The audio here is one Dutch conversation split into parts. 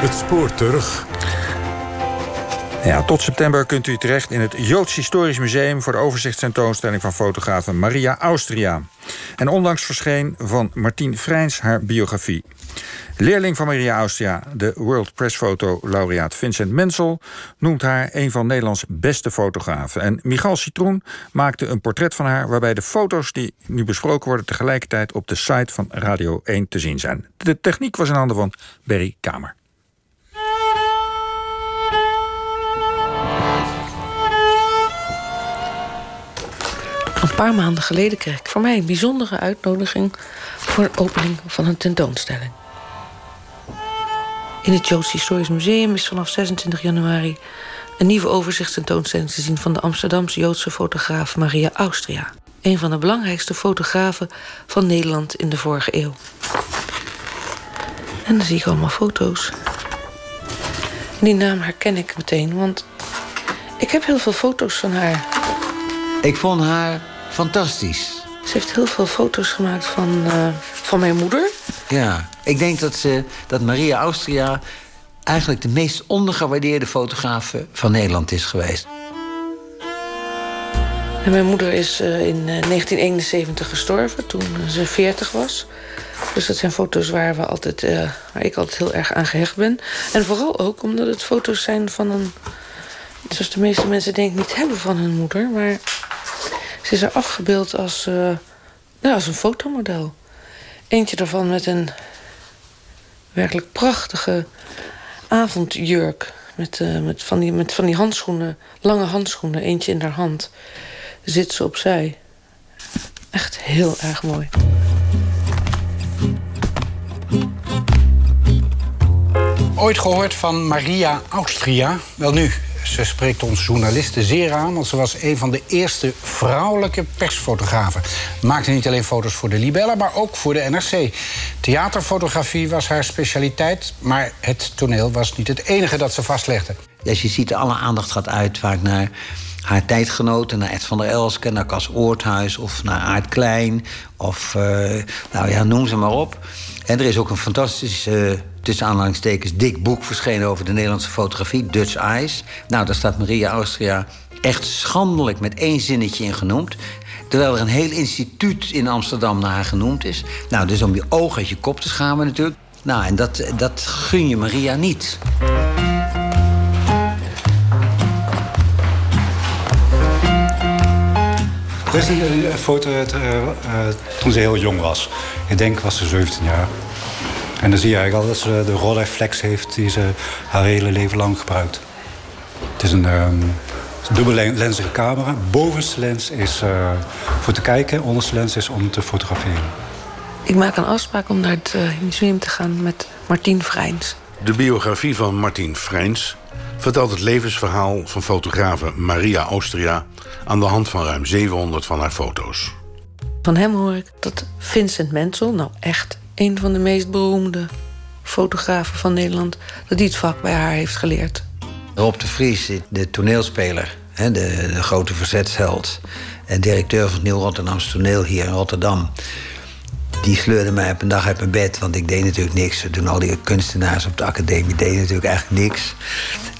Het spoor terug. Ja, tot september kunt u terecht in het Joods Historisch Museum... voor de overzichtstentoonstelling van fotografe Maria Austria. En onlangs verscheen van Martien Vrijns haar biografie. Leerling van Maria Austria, de World Press Foto laureaat Vincent Mensel... noemt haar een van Nederlands beste fotografen. En Michal Citroen maakte een portret van haar... waarbij de foto's die nu besproken worden... tegelijkertijd op de site van Radio 1 te zien zijn. De techniek was in handen van Berry Kamer. Een paar maanden geleden kreeg ik voor mij een bijzondere uitnodiging voor een opening van een tentoonstelling. In het Joods Historisch Museum is vanaf 26 januari een nieuwe overzichtstentoonstelling te zien van de Amsterdamse Joodse fotograaf Maria Austria. Een van de belangrijkste fotografen van Nederland in de vorige eeuw. En dan zie ik allemaal foto's. die naam herken ik meteen, want ik heb heel veel foto's van haar. Ik vond haar fantastisch. Ze heeft heel veel foto's gemaakt van, uh, van mijn moeder. Ja, ik denk dat, ze, dat Maria Austria eigenlijk de meest ondergewaardeerde fotograaf van Nederland is geweest. En mijn moeder is uh, in 1971 gestorven, toen ze 40 was. Dus dat zijn foto's waar, we altijd, uh, waar ik altijd heel erg aan gehecht ben. En vooral ook omdat het foto's zijn van een... Zoals de meeste mensen denk ik niet hebben van hun moeder. Maar ze is er afgebeeld als, uh, nou, als een fotomodel. Eentje daarvan met een werkelijk prachtige avondjurk. Met, uh, met, van die, met van die handschoenen, lange handschoenen, eentje in haar hand. Zit ze opzij. Echt heel erg mooi. Ooit gehoord van Maria Austria? Wel nu, ze spreekt ons journalisten zeer aan, want ze was een van de eerste vrouwelijke persfotografen. Maakte niet alleen foto's voor de Libella, maar ook voor de NRC. Theaterfotografie was haar specialiteit, maar het toneel was niet het enige dat ze vastlegde. Als je ziet, alle aandacht gaat uit vaak naar haar tijdgenoten, naar Ed van der Elske, naar Cas Oorthuis of naar Aard Klein. Of, uh, nou ja, noem ze maar op. En er is ook een fantastisch, uh, tussen aanhalingstekens, dik boek verschenen over de Nederlandse fotografie, Dutch Eyes. Nou, daar staat Maria Austria echt schandelijk met één zinnetje in genoemd. Terwijl er een heel instituut in Amsterdam naar haar genoemd is. Nou, dus om je oog uit je kop te schamen natuurlijk. Nou, en dat, dat gun je Maria niet. Dit is een foto uh, uh, toen ze heel jong was. Ik denk was ze 17 jaar. En dan zie je eigenlijk al dat ze de rolreflex heeft die ze haar hele leven lang gebruikt. Het is een um, dubbellensige camera. Bovenste lens is uh, voor te kijken, onderste lens is om te fotograferen. Ik maak een afspraak om naar het museum te gaan met Martien Vrijns. De biografie van Martien Vrijns vertelt het levensverhaal van fotografe Maria Austria aan de hand van ruim 700 van haar foto's. Van hem hoor ik dat Vincent Mensel, nou echt een van de meest beroemde fotografen van Nederland, dat hij het vak bij haar heeft geleerd. Rob de Vries, de toneelspeler, de, de grote verzetsheld en directeur van het Nieuw Rotterdamse Toneel hier in Rotterdam. Die sleurde mij op een dag uit mijn bed, want ik deed natuurlijk niks. Toen al die kunstenaars op de academie deden natuurlijk eigenlijk niks.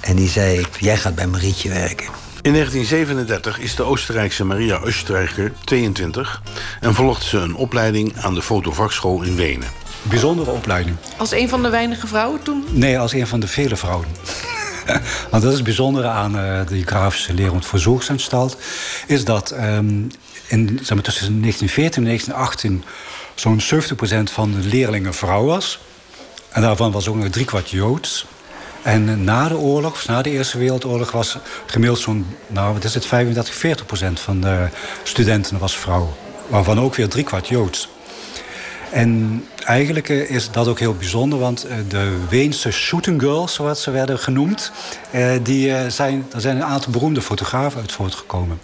En die zei, jij gaat bij Marietje werken. In 1937 is de Oostenrijkse Maria Östreicher 22 en volgt ze een opleiding aan de fotovakschool in Wenen. Bijzondere opleiding. Als een van de weinige vrouwen toen? Nee, als een van de vele vrouwen. Want dat is het bijzondere aan uh, de grafische lerend verzorgsanstalt... is dat um, in, zeg maar, tussen 1914 en 1918 zo'n 70% van de leerlingen vrouw was. En daarvan was ook nog driekwart Joods. En na de oorlog, na de Eerste Wereldoorlog, was gemiddeld zo'n, nou, wat is het, 35, 40 procent van de studenten was vrouw. Waarvan ook weer driekwart Joods. En eigenlijk eh, is dat ook heel bijzonder, want eh, de Weense shooting girls, zoals ze werden genoemd, eh, die zijn, er zijn een aantal beroemde fotografen uit voortgekomen.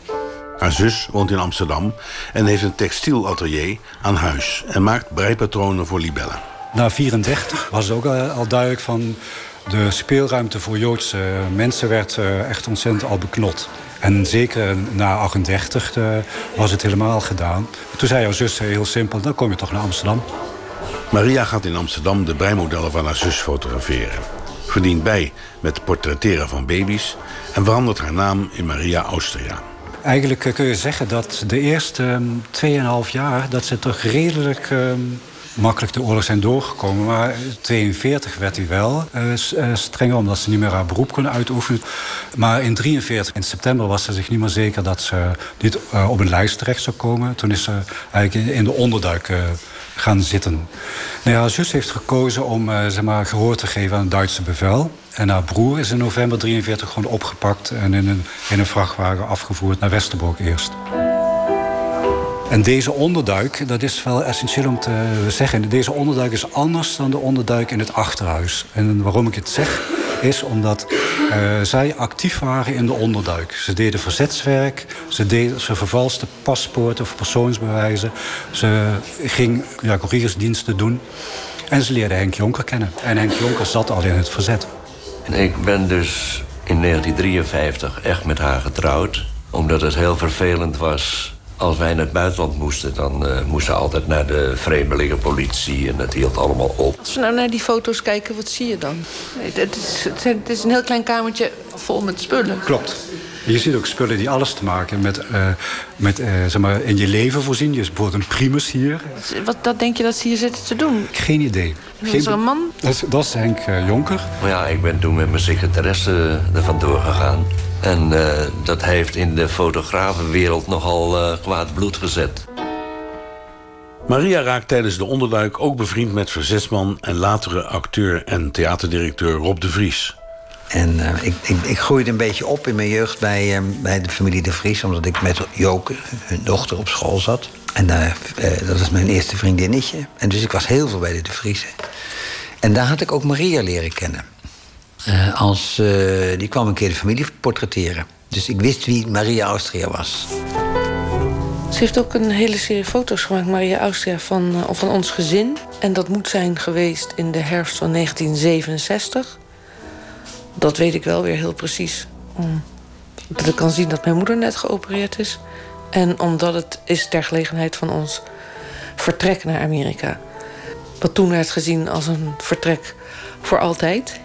Haar zus woont in Amsterdam en heeft een textielatelier aan huis en maakt breipatronen voor libellen. Na 34 was het ook al duidelijk van de speelruimte voor Joodse mensen werd echt ontzettend al beknot. En zeker na 38 uh, was het helemaal gedaan. Toen zei jouw zus heel simpel, dan kom je toch naar Amsterdam. Maria gaat in Amsterdam de breimodellen van haar zus fotograferen. verdient bij met het portretteren van baby's en verandert haar naam in Maria Austria. Eigenlijk kun je zeggen dat de eerste 2,5 jaar... dat ze toch redelijk makkelijk de oorlog zijn doorgekomen. Maar in 42 werd hij wel uh, strenger, omdat ze niet meer haar beroep kunnen uitoefenen. Maar in 43, in september, was ze zich niet meer zeker dat ze niet uh, op een lijst terecht zou komen. Toen is ze eigenlijk in de onderduik gaan zitten. Nou ja, zus heeft gekozen om zeg maar, gehoor te geven aan het Duitse bevel. En haar broer is in november 43 gewoon opgepakt en in een, in een vrachtwagen afgevoerd naar Westerbork eerst. En deze onderduik, dat is wel essentieel om te zeggen... deze onderduik is anders dan de onderduik in het achterhuis. En waarom ik het zeg, is omdat uh, zij actief waren in de onderduik. Ze deden verzetswerk, ze, deden, ze vervalsten paspoorten of persoonsbewijzen. Ze ging ja, couriersdiensten doen. En ze leerden Henk Jonker kennen. En Henk Jonker zat al in het verzet. En ik ben dus in 1953 echt met haar getrouwd. Omdat het heel vervelend was als wij naar het buitenland moesten, dan uh, moesten we altijd naar de vreemdelingenpolitie en dat hield allemaal op. Als we nou naar die foto's kijken, wat zie je dan? Het is, het is een heel klein kamertje vol met spullen. Klopt. Je ziet ook spullen die alles te maken met, uh, met uh, zeg maar, in je leven voorzien. Je is bijvoorbeeld een primus hier. Wat dat denk je dat ze hier zitten te doen? Geen idee. En Geen... is er een man? Dat is, dat is Henk uh, Jonker. Maar ja, ik ben toen met mijn secretaresse er vandoor gegaan. En uh, dat heeft in de fotografenwereld nogal uh, kwaad bloed gezet. Maria raakt tijdens de onderduik ook bevriend met verzetsman... en latere acteur en theaterdirecteur Rob de Vries. En uh, ik, ik, ik, groeide een beetje op in mijn jeugd bij, bij de familie de Vries... omdat ik met Joke, hun dochter, op school zat. En dat was mijn eerste vriendinnetje. En dus ik was heel veel bij de de Vriezen. En daar had ik ook Maria leren kennen. Uh, als, uh, die kwam een keer de familie portretteren. Dus ik wist wie Maria Austria was. Ze heeft ook een hele serie foto's gemaakt, Maria Austria, van, uh, van ons gezin. En dat moet zijn geweest in de herfst van 1967. Dat weet ik wel weer heel precies. Omdat ik kan zien dat mijn moeder net geopereerd is. En omdat het is ter gelegenheid van ons vertrek naar Amerika. Wat toen werd gezien als een vertrek voor altijd.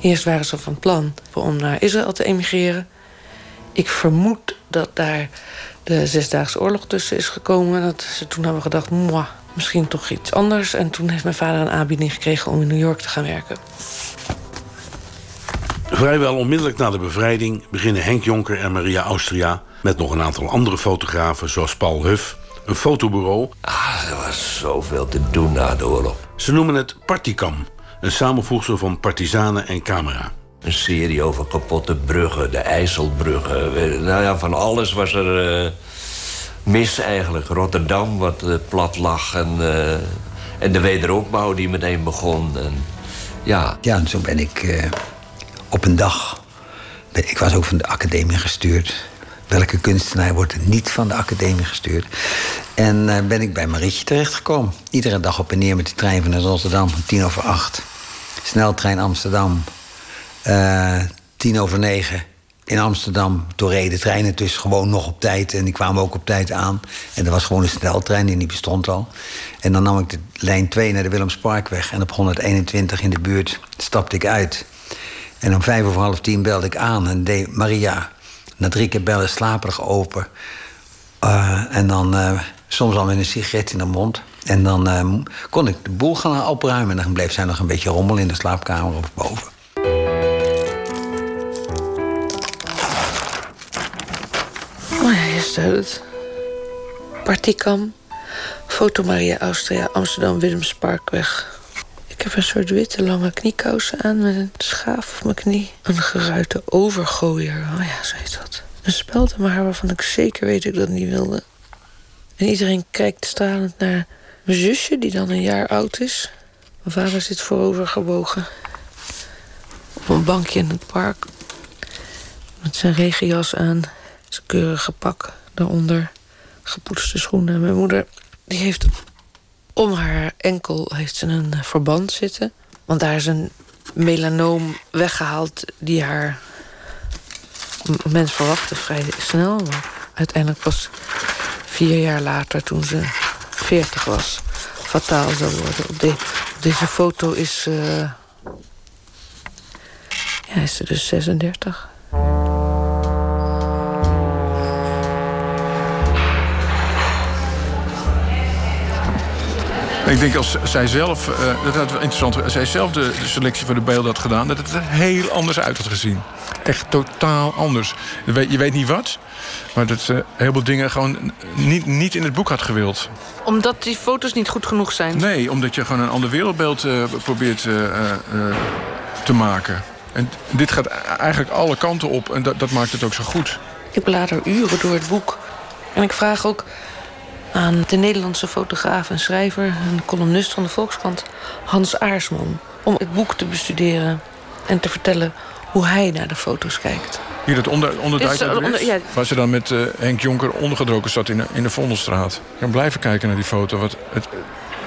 Eerst waren ze van plan om naar Israël te emigreren. Ik vermoed dat daar de Zesdaagse Oorlog tussen is gekomen. Dat ze toen hebben gedacht, Mwah, misschien toch iets anders. En toen heeft mijn vader een aanbieding gekregen om in New York te gaan werken. Vrijwel onmiddellijk na de bevrijding beginnen Henk Jonker en Maria Austria... met nog een aantal andere fotografen, zoals Paul Huff, een fotobureau. Ah, er was zoveel te doen na de oorlog. Ze noemen het Particam, een samenvoegsel van partizanen en camera. Een serie over kapotte bruggen, de IJsselbruggen. Nou ja, van alles was er uh, mis eigenlijk. Rotterdam, wat uh, plat lag. En, uh, en de wederopbouw die meteen begon. En, ja. ja, en zo ben ik op een dag... Ik was ook van de academie gestuurd. Welke kunstenaar wordt er niet van de academie gestuurd? En ben ik bij Marietje terechtgekomen. Iedere dag op en neer met de trein van Rotterdam om tien over acht. Sneltrein Amsterdam, uh, tien over negen. In Amsterdam, toen reden treinen dus gewoon nog op tijd. En die kwamen ook op tijd aan. En er was gewoon een sneltrein, die niet bestond al. En dan nam ik de lijn 2 naar de Willemsparkweg. En op 121 in de buurt stapte ik uit. En om vijf over half tien belde ik aan en deed Maria. Na drie keer bellen slaperig open. Uh, en dan uh, soms al met een sigaret in de mond. En dan uh, kon ik de boel gaan opruimen. En dan bleef zij nog een beetje rommel in de slaapkamer of boven. Oh je staat het. Particam, Foto Maria Austria, Amsterdam Willemsparkweg. Ik heb een soort witte lange kniekousen aan met een schaaf op mijn knie. Een geruite overgooier, oh ja, zo heet dat. Een speldenmaar waarvan ik zeker weet dat ik dat niet wilde. En iedereen kijkt stralend naar mijn zusje, die dan een jaar oud is. Mijn vader zit voorover gebogen. Op een bankje in het park. Met zijn regenjas aan. Zijn keurige pak daaronder. Gepoetste schoenen. Mijn moeder die heeft om haar enkel heeft ze een verband zitten. Want daar is een melanoom weggehaald die haar... Mens verwachtte vrij snel. Maar uiteindelijk pas vier jaar later, toen ze 40 was, fataal zou worden. Op, de, deze foto is uh, Ja, is ze dus 36. Ik denk als zij zelf, uh, dat had wel interessant, als zij zelf de, de, selectie van de beelden had gedaan, dat het er heel anders uit had gezien. Echt totaal anders. Je weet, je weet niet wat, maar dat ze uh, heel veel dingen gewoon niet, niet in het boek had gewild. Omdat die foto's niet goed genoeg zijn? Nee, omdat je gewoon een ander wereldbeeld uh, probeert te maken. En dit gaat eigenlijk alle kanten op en dat, dat maakt het ook zo goed. Ik blader uren door het boek. En ik vraag ook aan de Nederlandse fotograaf en schrijver... en columnist van de Volkskrant, Hans Aarsman... om het boek te bestuderen en te vertellen hoe hij naar de foto's kijkt. Hier dat onder, ja. Waar ze dan met uh, Henk Jonker ondergedroken zat in de, in de Vondelstraat. Ik kan blijven kijken naar die foto. Wat het,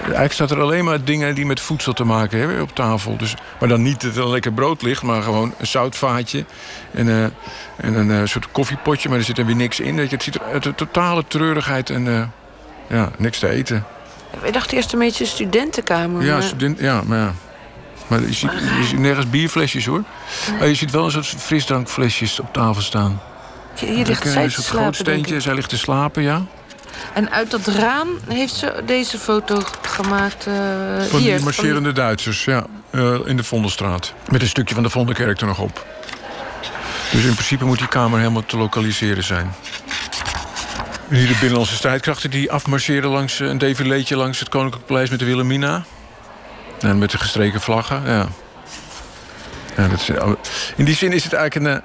eigenlijk staat er alleen maar dingen die met voedsel te maken hebben op tafel. Dus, maar dan niet dat er een lekker brood ligt, maar gewoon een zoutvaatje. En, uh, en een uh, soort koffiepotje, maar er zit er weer niks in. Weet je, het ziet er de totale treurigheid en ja, niks te eten. Ik dacht eerst een beetje studentenkamer. Ja, maar... Student, ja maar ja. Maar je ziet, je ziet nergens bierflesjes hoor. Maar je ziet wel een soort frisdrankflesjes op tafel staan. Hier ligt zij te slapen, groot steentje, zij ligt te slapen, ja. En uit dat raam heeft ze deze foto gemaakt uh, van hier. Die marcherende van... Duitsers, ja. Uh, in de Vondelstraat. Met een stukje van de Vondelkerk er nog op. Dus in principe moet die kamer helemaal te lokaliseren zijn. Hier de binnenlandse strijdkrachten die afmarcheren langs een defileetje langs het Koninklijk Paleis met de Wilhelmina. En met de gestreken vlaggen, ja. ja dat is, in die zin is het eigenlijk een...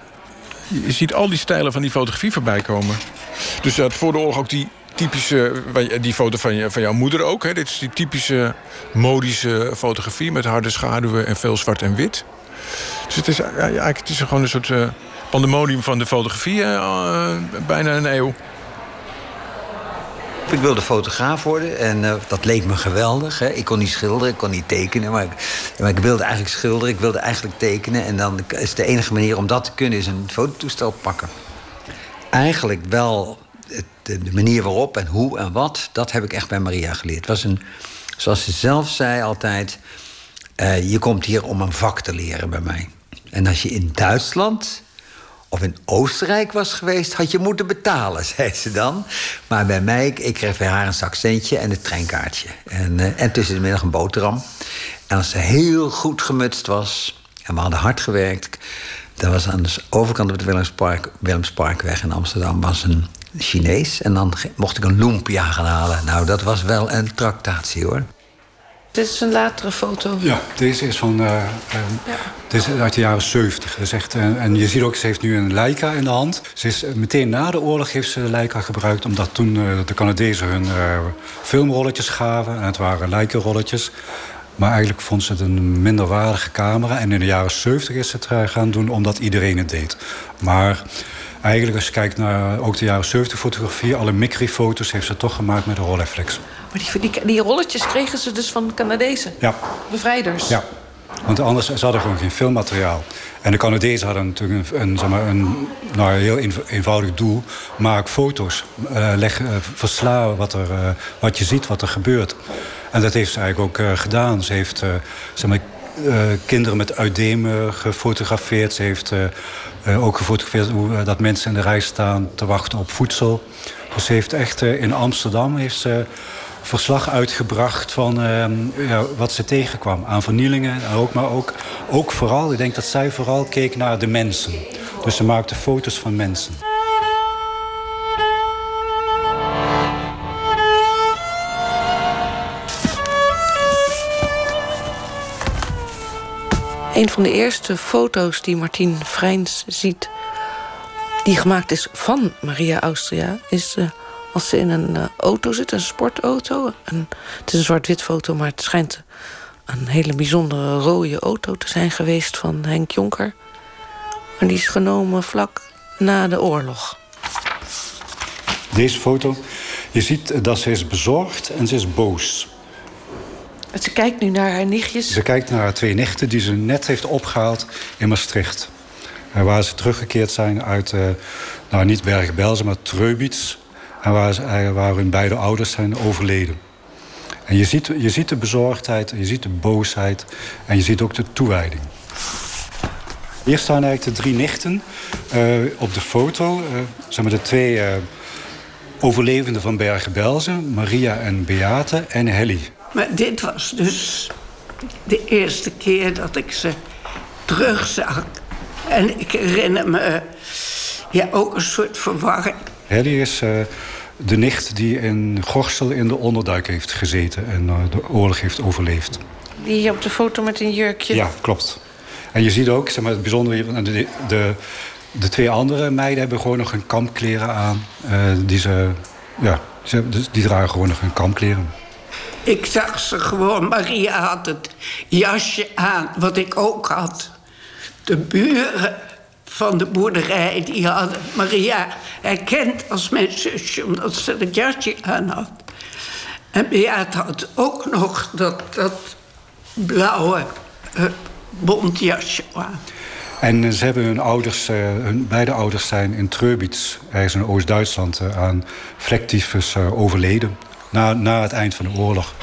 Eh, je ziet al die stijlen van die fotografie voorbij komen. Dus had voor de oorlog ook die typische... Die foto van, je, van jouw moeder ook. Hè? Dit is die typische modische fotografie... met harde schaduwen en veel zwart en wit. Dus het is, eigenlijk, het is gewoon een soort pandemonium van de fotografie... Bijna een eeuw. Ik wilde fotograaf worden en uh, dat leek me geweldig. Hè. Ik kon niet schilderen, ik kon niet tekenen, maar ik, maar ik, wilde eigenlijk schilderen, ik wilde eigenlijk tekenen. En dan is de enige manier om dat te kunnen, is een fototoestel pakken. Eigenlijk wel de, de manier waarop en hoe en wat, dat heb ik echt bij Maria geleerd. Het was een, zoals ze zelf zei altijd, uh, je komt hier om een vak te leren bij mij. En als je in Duitsland of in Oostenrijk was geweest, had je moeten betalen, zei ze dan. Maar bij mij, ik kreeg bij haar een zak centje en een treinkaartje. En, uh, en tussen de middag een boterham. En als ze heel goed gemutst was, en we hadden hard gewerkt... dan was aan de overkant op de Willemspark, Willemsparkweg in Amsterdam... was een Chinees en dan mocht ik een lumpia gaan halen. Nou, dat was wel een tractatie, hoor. Dit is een latere foto. Ja, deze is van. Uh, uh, ja. Dit is uit de jaren 70. Dat is echt, uh, en je ziet ook, ze heeft nu een Leica in de hand. Ze is, meteen na de oorlog heeft ze de Leica gebruikt, omdat toen de Canadezen hun filmrolletjes gaven. En het waren Leica-rolletjes. Maar eigenlijk vond ze het een minder waardige camera. En in de jaren 70 is ze het gaan doen omdat iedereen het deed. Maar eigenlijk als je kijkt naar ook de jaren 70 fotografie... alle microfoto's heeft ze toch gemaakt met een rolreflex. Maar die, die, die rolletjes kregen ze dus van Canadezen? Ja. Bevrijders? Ja. Want anders ze hadden gewoon geen filmmateriaal. En de Canadezen hadden natuurlijk een, een, zeg maar, een nou, heel eenvoudig doel. Maak foto's. Uh, leg, uh, versla wat, er, uh, wat je ziet, wat er gebeurt. En dat heeft ze eigenlijk ook gedaan. Ze heeft zeg maar, kinderen met uitdemen gefotografeerd. Ze heeft ook gefotografeerd hoe dat mensen in de rij staan te wachten op voedsel. Dus ze heeft echt in Amsterdam heeft ze verslag uitgebracht van uh, ja, wat ze tegenkwam aan vernielingen. Ook, maar ook, ook vooral, ik denk dat zij vooral keek naar de mensen. Dus ze maakte foto's van mensen. Een van de eerste foto's die Martien Vrijns ziet... die gemaakt is van Maria Austria... is uh, als ze in een uh, auto zit, een sportauto. Het is een zwart-wit foto, maar het schijnt een hele bijzondere rode auto te zijn geweest van Henk Jonker. En die is genomen vlak na de oorlog. Deze foto, je ziet dat ze is bezorgd en ze is boos. Ze kijkt nu naar haar nichtjes. Ze kijkt naar haar twee nichten die ze net heeft opgehaald in Maastricht. Waar ze teruggekeerd zijn uit, uh, nou niet Bergen-Belsen, maar Treubitz. En waar, eh, waar hun beide ouders zijn overleden. En je ziet, je ziet de bezorgdheid, je ziet de boosheid en je ziet ook de toewijding. Hier staan eigenlijk de drie nichten uh, op de foto. Uh, zeg maar de twee overlevenden van Bergen-Belsen. Maria en Beate en Helly. Maar dit was dus de eerste keer dat ik ze terugzag. En ik herinner me ja, ook een soort verwarring. Helly is de nicht die in Gorsel in de onderduik heeft gezeten... en de oorlog heeft overleefd. Die op de foto met een jurkje? Ja, klopt. En je ziet ook, zeg maar, het bijzondere... De, de, de twee andere meiden hebben gewoon nog hun kampkleren aan. Uh, die ze, ja, ze, dus die dragen gewoon nog hun kampkleren. Ik zag ze gewoon. Maria had het jasje aan, wat ik ook had. De buren van de boerderij, die hadden Maria herkend als mijn zusje... omdat ze het jasje aan had. En Beat had ook nog dat, dat blauwe uh, bontjasje aan. En ze hebben hun ouders, uh, hun beide ouders zijn in Treubitz, ergens in Oost-Duitsland, aan vlektyfus overleden. Na, na het eind van de oorlog.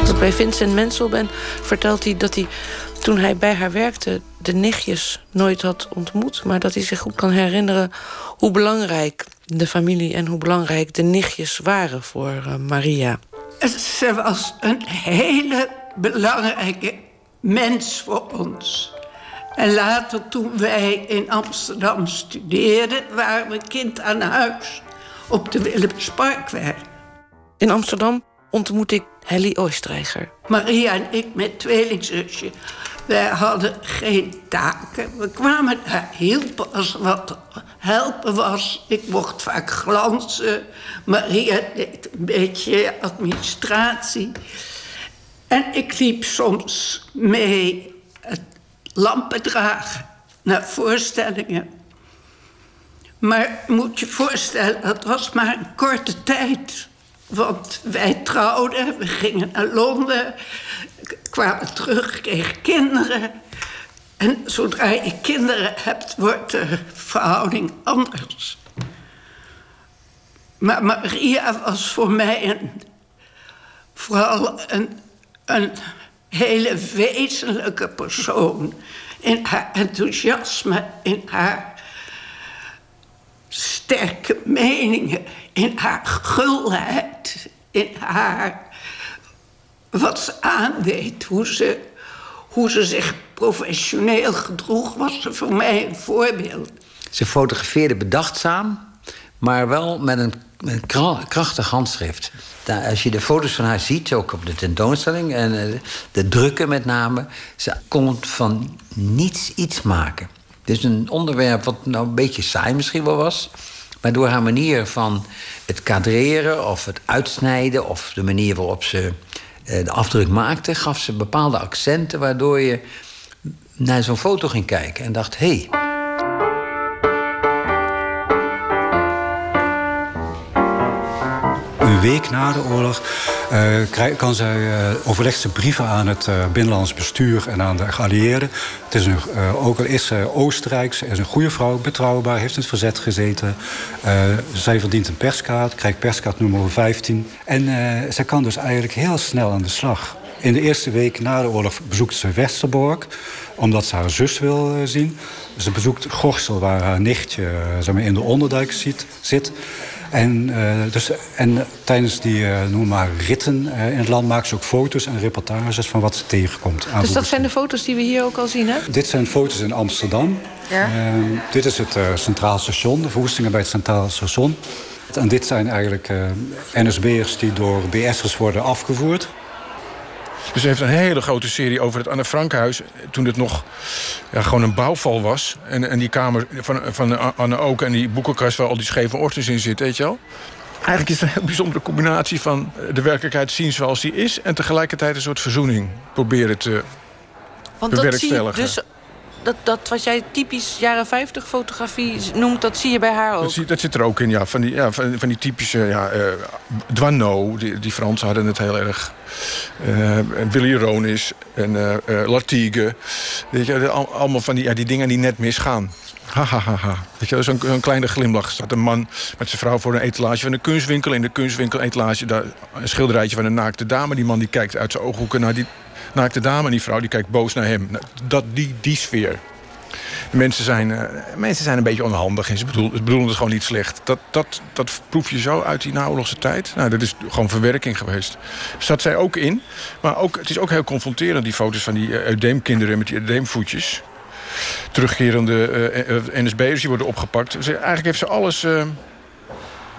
Als ik bij Vincent Mensel ben, vertelt hij dat hij toen hij bij haar werkte de nichtjes nooit had ontmoet, maar dat hij zich goed kan herinneren hoe belangrijk de familie en hoe belangrijk de nichtjes waren voor uh, Maria. Ze was een hele belangrijke mens voor ons. En later, toen wij in Amsterdam studeerden, waren we kind aan huis op de Willemsparkweg. In Amsterdam ontmoet ik Helly Oostreiger. Maria en ik met tweelingzusje. Wij hadden geen taken. We kwamen daar hielpen als wat helpen was. Ik mocht vaak glanzen. Maria deed een beetje administratie. En ik liep soms mee lampen dragen naar voorstellingen. Maar moet je voorstellen, dat was maar een korte tijd. Want wij trouwden, we gingen naar Londen, kwamen terug, kregen kinderen. En zodra je kinderen hebt, wordt de verhouding anders. Maar Maria was voor mij een, vooral een, een hele wezenlijke persoon. In haar enthousiasme, in haar sterke meningen, in haar gulheid, in haar wat ze aandeed, hoe ze, hoe ze zich professioneel gedroeg, was ze voor mij een voorbeeld. Ze fotografeerde bedachtzaam, maar wel met een, een krachtig handschrift. als je de foto's van haar ziet, ook op de tentoonstelling en eh, de drukken met name, ze kon van niets iets maken. Dus een onderwerp wat nou een beetje saai misschien wel was. Maar door haar manier van het kadreren of het uitsnijden... of de manier waarop ze eh, de afdruk maakte... gaf ze bepaalde accenten waardoor je naar zo'n foto ging kijken... en dacht, hé... Hey, week na de oorlog uh, kan zij, uh, overlegt ze brieven aan het uh, binnenlands bestuur en aan de geallieerden. Het is een, ook al is ze Oostenrijk, ze is een goede vrouw, betrouwbaar, heeft in het verzet gezeten. zij verdient een perskaart, krijgt perskaart nummer 15. En zij kan dus eigenlijk heel snel aan de slag. In de eerste week na de oorlog bezoekt ze Westerbork, omdat ze haar zus wil zien. Ze bezoekt Gorsel, waar haar nichtje zeg maar, in de onderduik zit. En, uh, dus, en tijdens die, uh, noem maar, ritten uh, in het land maken ze ook foto's en reportages van wat ze tegenkomt. Dus dat zijn de foto's die we hier ook al zien, hè? Dit zijn foto's in Amsterdam. Ja. dit is het Centraal Station, de verwoestingen bij het Centraal Station. En dit zijn eigenlijk NSB'ers die door BS'ers worden afgevoerd. Dus ze heeft een hele grote serie over het Anne Frankhuis. Toen het nog ja, gewoon een bouwval was. En, en die kamer van, van Anne ook. En die boekenkast waar al die scheve ortes in zitten, weet je wel. Eigenlijk is het een heel bijzondere combinatie van de werkelijkheid zien zoals die is... en tegelijkertijd een soort verzoening proberen te Want dat zie je dus dat, dat wat jij typisch jaren 50 fotografie noemt, dat zie je bij haar ook. Dat, dat zit er ook in, ja. Van die, ja, van, van die typische. Ja, uh, Douaneau, die, die Fransen hadden het heel erg. Uh, Willy Ronis en uh, uh, Lartigue. Weet je, allemaal van die, ja, die dingen die net misgaan. Ha, ha, ha, ha. Weet je, zo'n zo kleine glimlach. staat een man met zijn vrouw voor een etalage van een kunstwinkel. In de kunstwinkel etalage daar een schilderijtje van een naakte dame. Die man die kijkt uit zijn ooghoeken naar die naakte dame en die vrouw die kijkt boos naar hem. Nou, Dat, die, die sfeer. Mensen zijn, eh, mensen zijn een beetje onhandig en ze bedoelen, ze bedoelen het gewoon niet slecht. Dat, dat, dat proef je zo uit die naoorlogse tijd. Nou, dat is gewoon verwerking geweest. Zat zij ook in. Maar ook, het is ook heel confronterend, die foto's van die eh, eudeemkinderen met die eudeemvoetjes. Terugkerende eh, NSB'ers die worden opgepakt. Eigenlijk heeft ze alles,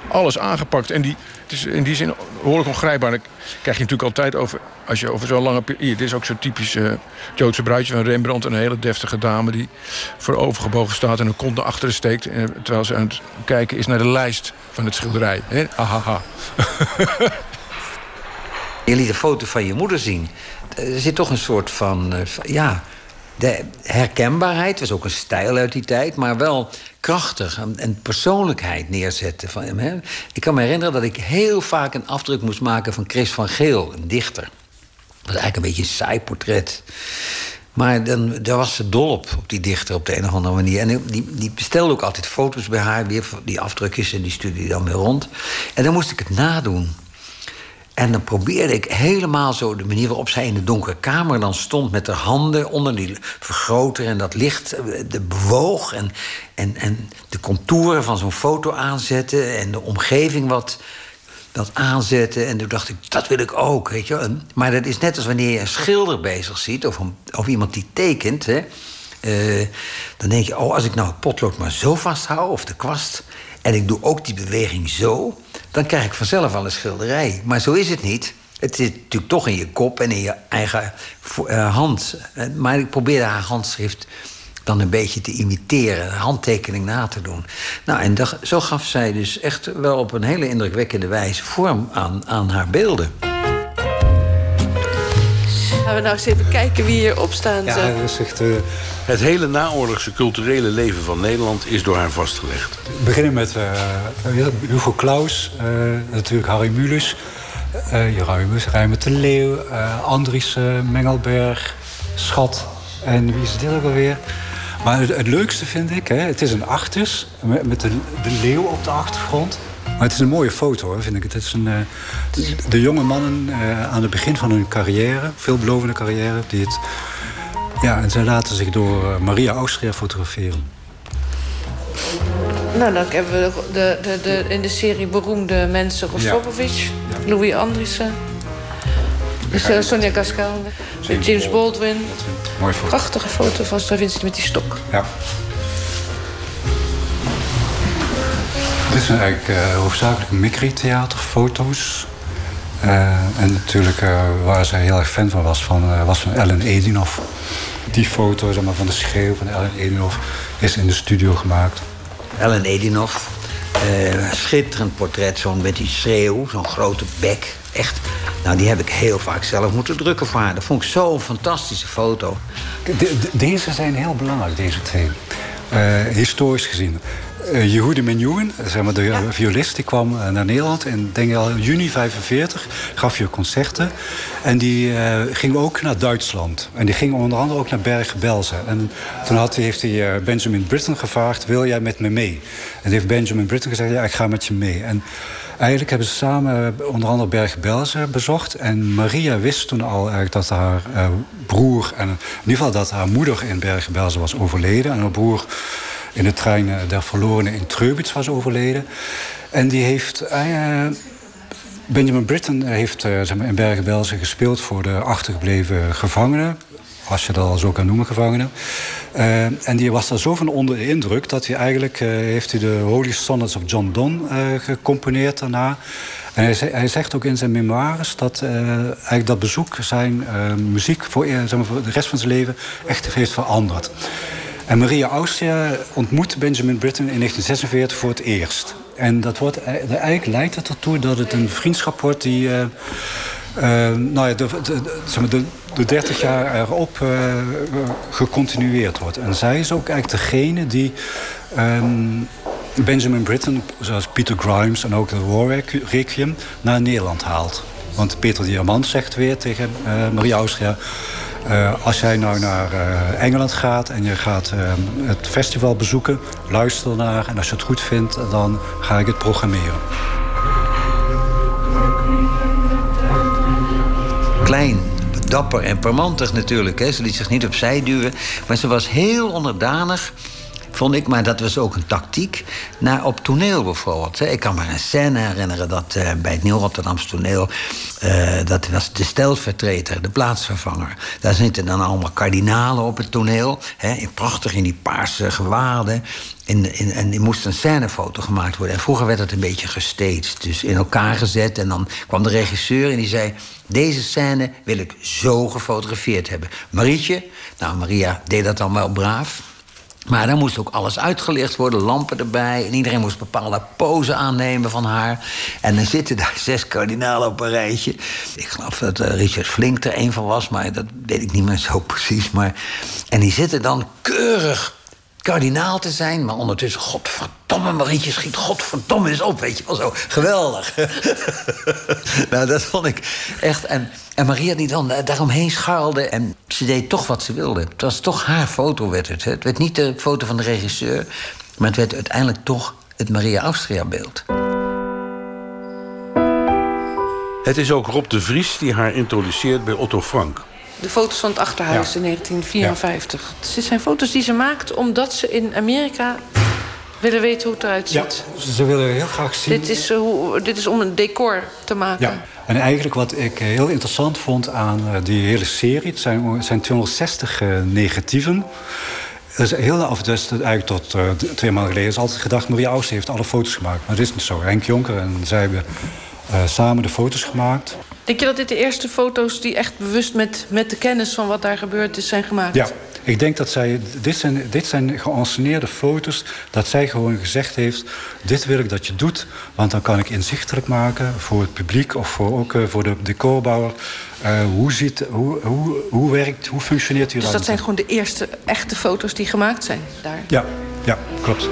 alles aangepakt. En die, het is in die zin behoorlijk ongrijpbaar. Dan krijg je natuurlijk altijd over, als je over zo'n lange periode... Dit is ook zo'n typisch eh, Joodse bruidje van Rembrandt. Een hele deftige dame die voor overgebogen staat... en een kont naar achteren steekt. eh, terwijl ze aan het kijken is naar de lijst van het schilderij. Hè? Ahaha. Je liet een foto van je moeder zien. Er zit toch een soort van, eh, van- ja, de herkenbaarheid. was ook een stijl uit die tijd, maar wel krachtig. En, persoonlijkheid neerzetten van hem. Hè. Ik kan me herinneren dat ik heel vaak een afdruk moest maken van Chris van Geel, een dichter. Dat was eigenlijk een beetje een saai portret. Maar dan, daar was ze dol op, op die dichter op de een of andere manier. En die, die bestelde ook altijd foto's bij haar, weer die afdrukjes, en die stuurde die dan weer rond. En dan moest ik het nadoen. En dan probeerde ik helemaal zo de manier waarop zij in de donkere kamer dan stond met haar handen onder die vergroter en dat licht eh, de bewoog en, en, en de contouren van zo'n foto aanzetten en de omgeving wat dat aanzetten. En toen dacht ik, dat wil ik ook, weet je Maar dat is net als wanneer je een schilder bezig ziet of, een- of iemand die tekent, hè. Eh, dan denk je, oh, als ik nou het potlood maar zo vasthoud, of de kwast... en ik doe ook die beweging zo... dan krijg ik vanzelf al een schilderij. Maar zo is het niet. Het zit natuurlijk toch in je kop en in je eigen eh, hand. Eh, Maar ik probeerde haar handschrift dan een beetje te imiteren, een handtekening na te doen. Nou, en dat- zo gaf zij dus echt wel op een hele indrukwekkende wijze vorm aan, aan haar beelden. Gaan we nou eens even kijken wie hier op staan. Ja, zo. dat is echt... eh, Het hele naoorlogse culturele leven van Nederland is door haar vastgelegd. We beginnen met eh, Hugo Claus, eh, natuurlijk Harry Mulus, uh, Jeruimus, Rijmer de Leeuw, eh, Andries eh, Mengelberg, Schat en wie is dit ook alweer? Maar het, het leukste vind ik, hè, het is een achters met, met de, de leeuw op de achtergrond. Maar het is een mooie foto, hoor, vind ik. Het is een, eh, de jonge mannen eh, aan het begin van hun carrière, veelbelovende carrière, die het... Ja, en zij laten zich door eh, Maria Austria fotograferen. Nou, dan hebben we de, de, de, in de serie beroemde mensen Rostropovich, Louis Andriessen, Sonja Gascal, James, Baldwin. Mooi foto. Prachtige foto van Stravinsky met die stok. Ja. Dit zijn eigenlijk eh, hoofdzakelijk Mikri-theaterfoto's. Eh, en natuurlijk eh, waar zij heel erg fan van was, van, was van Ellen Edinoff. Die foto zeg maar, van de schreeuw van Ellen Edinoff is in de studio gemaakt. Ellen Edinoff, schitterend portret, zo'n met die schreeuw, zo'n grote bek. Echt, nou die heb ik heel vaak zelf moeten drukken voor haar. Dat vond ik zo'n fantastische foto. De- de- deze zijn heel belangrijk, deze twee. Historisch gezien. Uh, Yehudi Menuhin, zeg maar de violist, die kwam eh, naar Nederland in denk al juni 45, gaf je concerten. En die eh, ging ook naar Duitsland. En die ging onder andere ook naar Bergen-Belsen. En toen had, heeft hij eh, Benjamin Britten gevraagd, wil jij met me mee? En heeft Benjamin Britten gezegd, ja, ik ga met je mee. En Eigenlijk hebben ze samen eh, onder andere Bergen-Belsen bezocht. En Maria wist toen al eigenlijk dat haar eh, broer... en in ieder geval dat haar moeder in Bergen-Belsen was overleden... en haar broer in de trein eh, der verlorenen in Treubitz was overleden. En die heeft... eh, Benjamin Britten heeft eh, maar, in Bergen-Belsen gespeeld... voor de achtergebleven gevangenen als je dat al zo kan noemen, gevangenen. En die was daar zo van onder de indruk dat hij eigenlijk heeft hij de Holy Sonnets of John Donne gecomponeerd daarna. En hij, hij, zegt ook in zijn memoires dat eigenlijk dat bezoek zijn muziek voor, zeg maar, voor de rest van zijn leven echt heeft veranderd. En Maria Austria ontmoet Benjamin Britten in 1946 voor het eerst. En dat wordt, eigenlijk leidt het ertoe dat het een vriendschap wordt die. Uh, nou ja, de, de, zeg maar de, de 30 jaar erop gecontinueerd wordt. En zij is ook eigenlijk degene die um, Benjamin Britten, zoals Peter Grimes en ook de War Requiem, naar Nederland haalt. Want Peter Diamant zegt weer tegen Maria Austria... Uh, als jij nou naar uh, Engeland gaat en je gaat uh, het festival bezoeken, luister naar en als je het goed vindt, dan ga ik het programmeren. Klein, dapper en parmantig natuurlijk. Hè. Ze liet zich niet opzij duwen. Maar ze was heel onderdanig Maar dat was ook een tactiek. Naar op toneel bijvoorbeeld. Ik kan me een scène herinneren dat uh, bij het Nieuw Rotterdamse toneel. Uh, dat was de stelvertreter, de plaatsvervanger. Daar zitten dan allemaal kardinalen op het toneel. Hè, prachtig in die paarse gewaden. En, en, en er moest een scènefoto gemaakt worden. En vroeger werd het een beetje gesteeds. Dus in elkaar gezet. En dan kwam de regisseur en die zei... deze scène wil ik zo gefotografeerd hebben. Marietje, nou Maria deed dat dan wel braaf. Maar dan moest ook alles uitgelicht worden, lampen erbij. En iedereen moest bepaalde pose aannemen van haar. En dan zitten daar zes kardinalen op een rijtje. Ik geloof dat uh, Richard Flink er een van was, maar dat weet ik niet meer zo precies. Maar... En die zitten dan keurig kardinaal te zijn, maar ondertussen, godverdomme, Marietje schiet godverdomme eens op, weet je wel zo. Geweldig. nou, dat vond ik echt. En, en Maria die dan daaromheen scharrelde en ze deed toch wat ze wilde. Het was toch haar foto, werd het. Het werd niet de foto van de regisseur, maar het werd uiteindelijk toch het Maria Austria-beeld. Het is ook Rob de Vries die haar introduceert bij Otto Frank. De foto's van het achterhuis in 1954. Het zijn foto's die ze maakt omdat ze in Amerika willen weten hoe het eruit ziet. Ja, ze willen heel graag zien. Dit is, hoe, dit is om een decor te maken. Ja. En eigenlijk wat ik heel interessant vond aan eh, die hele serie... het zijn, het zijn 260 uh, negatieven... Dat is heel af, dus eigenlijk tot uh, twee maanden geleden is altijd gedacht... Maria Auster heeft alle foto's gemaakt. Maar dat is niet zo. Henk Jonker en zij hebben uh, samen de foto's gemaakt. Denk je dat dit de eerste foto's die echt bewust met, met de kennis van wat daar gebeurd is zijn gemaakt? Ja, ik denk dat zij. Dit zijn, dit zijn geanceneerde foto's. Dat zij gewoon gezegd heeft: Dit wil ik dat je doet. Want dan kan ik inzichtelijk maken voor het publiek of voor, ook uh, voor de decorbouwer. Uh, hoe, ziet, hoe, hoe, hoe werkt, hoe functioneert die Dus dat zijn gewoon de eerste echte foto's die gemaakt zijn daar? Ja, ja klopt.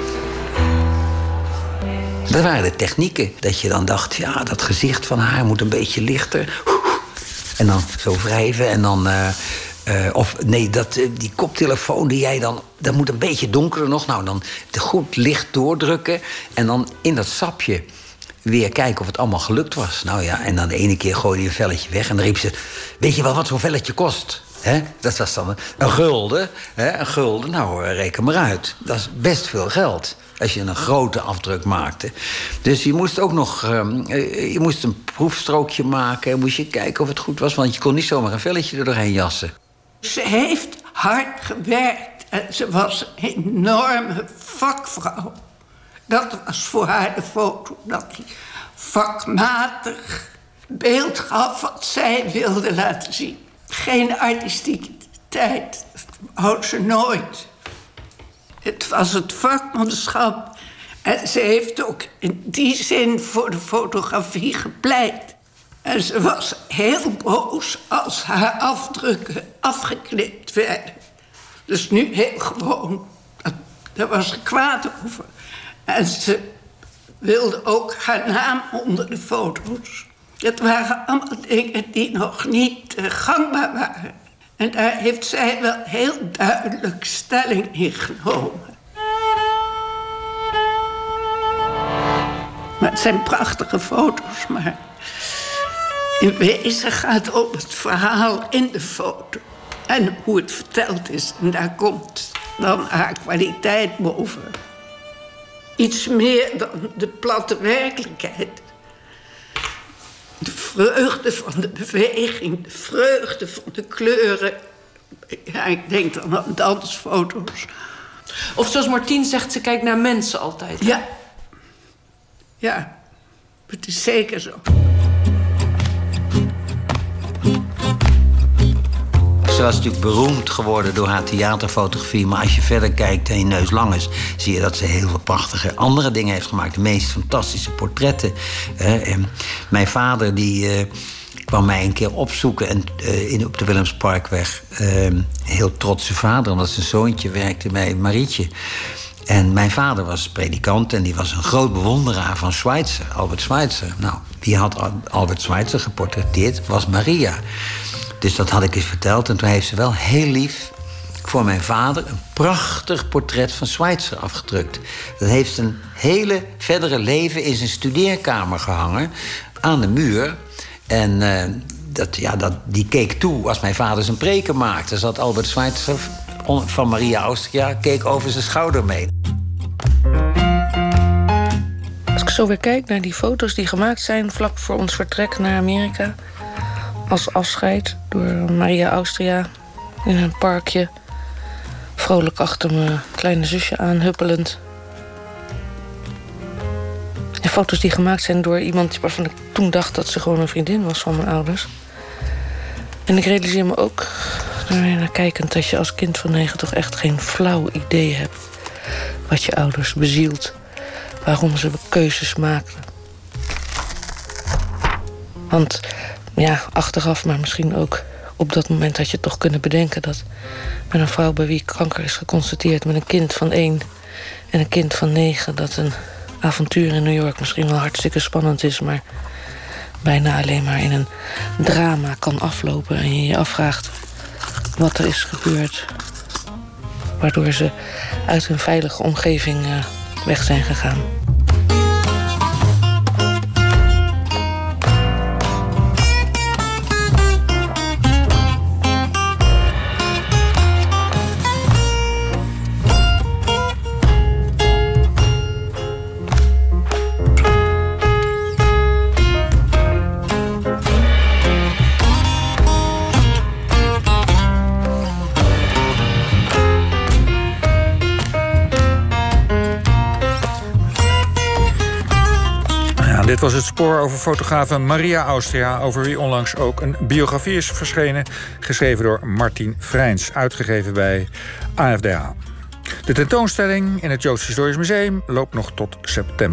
Dat waren de technieken. Dat je dan dacht, ja, dat gezicht van haar moet een beetje lichter. En dan zo wrijven en dan... Uh, uh, of nee, dat, uh, die koptelefoon die jij dan... dat moet een beetje donkerder nog. Nou, dan goed licht doordrukken. En dan in dat sapje weer kijken of het allemaal gelukt was. Nou ja, en dan de ene keer gooide je een velletje weg. En dan riep ze, weet je wel wat zo'n velletje kost? Dat was dan een gulden. Een gulden, nou, reken maar uit. Dat is best veel geld als je een grote afdruk maakte. Dus je moest ook nog je moest een proefstrookje maken. En moest je kijken of het goed was. Want je kon niet zomaar een velletje er doorheen jassen. Ze heeft hard gewerkt. En ze was een enorme vakvrouw. Dat was voor haar de foto. Dat hij vakmatig beeld gaf wat zij wilde laten zien. Geen artistieke tijd. Houdt ze nooit. Het was het vakmanschap. En ze heeft ook in die zin voor de fotografie gepleit. En ze was heel boos als haar afdrukken afgeknipt werden. Dus nu heel gewoon. Daar was ze kwaad over. En ze wilde ook haar naam onder de foto's. Het waren allemaal dingen die nog niet gangbaar waren. En daar heeft zij wel heel duidelijk stelling in genomen. Maar het zijn prachtige foto's, maar in wezen gaat het om het verhaal in de foto. En hoe het verteld is. En daar komt dan haar kwaliteit boven. Iets meer dan de platte werkelijkheid. De vreugde van de beweging, de vreugde van de kleuren. Ja, ik denk dan aan dansfoto's. Of zoals Martien zegt, ze kijkt naar mensen altijd. Hè? Ja. Ja, het is zeker zo. Ze was natuurlijk beroemd geworden door haar theaterfotografie. Maar als je verder kijkt en je neus lang is, zie je dat ze heel veel prachtige andere dingen heeft gemaakt. De meest fantastische portretten. en mijn vader die. Uh, kwam mij een keer opzoeken en, uh, in, op de Willemsparkweg. Uh, heel trotse vader, omdat zijn zoontje werkte bij Marietje. En mijn vader was predikant en die was een groot bewonderaar van Schweitzer, Albert Schweitzer. Nou, wie had Albert Schweitzer geportretteerd? Was Maria. Dus dat had ik eens verteld. En toen heeft ze wel heel lief voor mijn vader een prachtig portret van Schweitzer afgedrukt. Dat heeft een hele verdere leven in zijn studeerkamer gehangen aan de muur. En uh, dat, ja, dat, die keek toe als mijn vader zijn preken maakte. Zat Albert Schweitzer van Maria Austria keek over zijn schouder mee. Als ik zo weer kijk naar die foto's die gemaakt zijn vlak voor ons vertrek naar Amerika. Als afscheid door Maria Austria in een parkje. Vrolijk achter mijn kleine zusje aan, huppelend. En foto's die gemaakt zijn door iemand waarvan ik toen dacht dat ze gewoon een vriendin was van mijn ouders. En ik realiseer me ook, naar kijkend, dat je als kind van negen toch echt geen flauw idee hebt wat je ouders bezielt waarom ze keuzes maakten. Want ja, achteraf, maar misschien ook op dat moment had je toch kunnen bedenken dat met een vrouw bij wie kanker is geconstateerd, met een kind van één en een kind van negen, dat een avontuur in New York misschien wel hartstikke spannend is, maar bijna alleen maar in een drama kan aflopen en je je afvraagt wat er is gebeurd. Waardoor ze uit hun veilige omgeving uh, weg zijn gegaan. Was het spoor over fotografe Maria Austria... over wie onlangs ook een biografie is verschenen... geschreven door Martin Vrijns, uitgegeven bij AFDA. De tentoonstelling in het Joods Historisch Museum loopt nog tot september.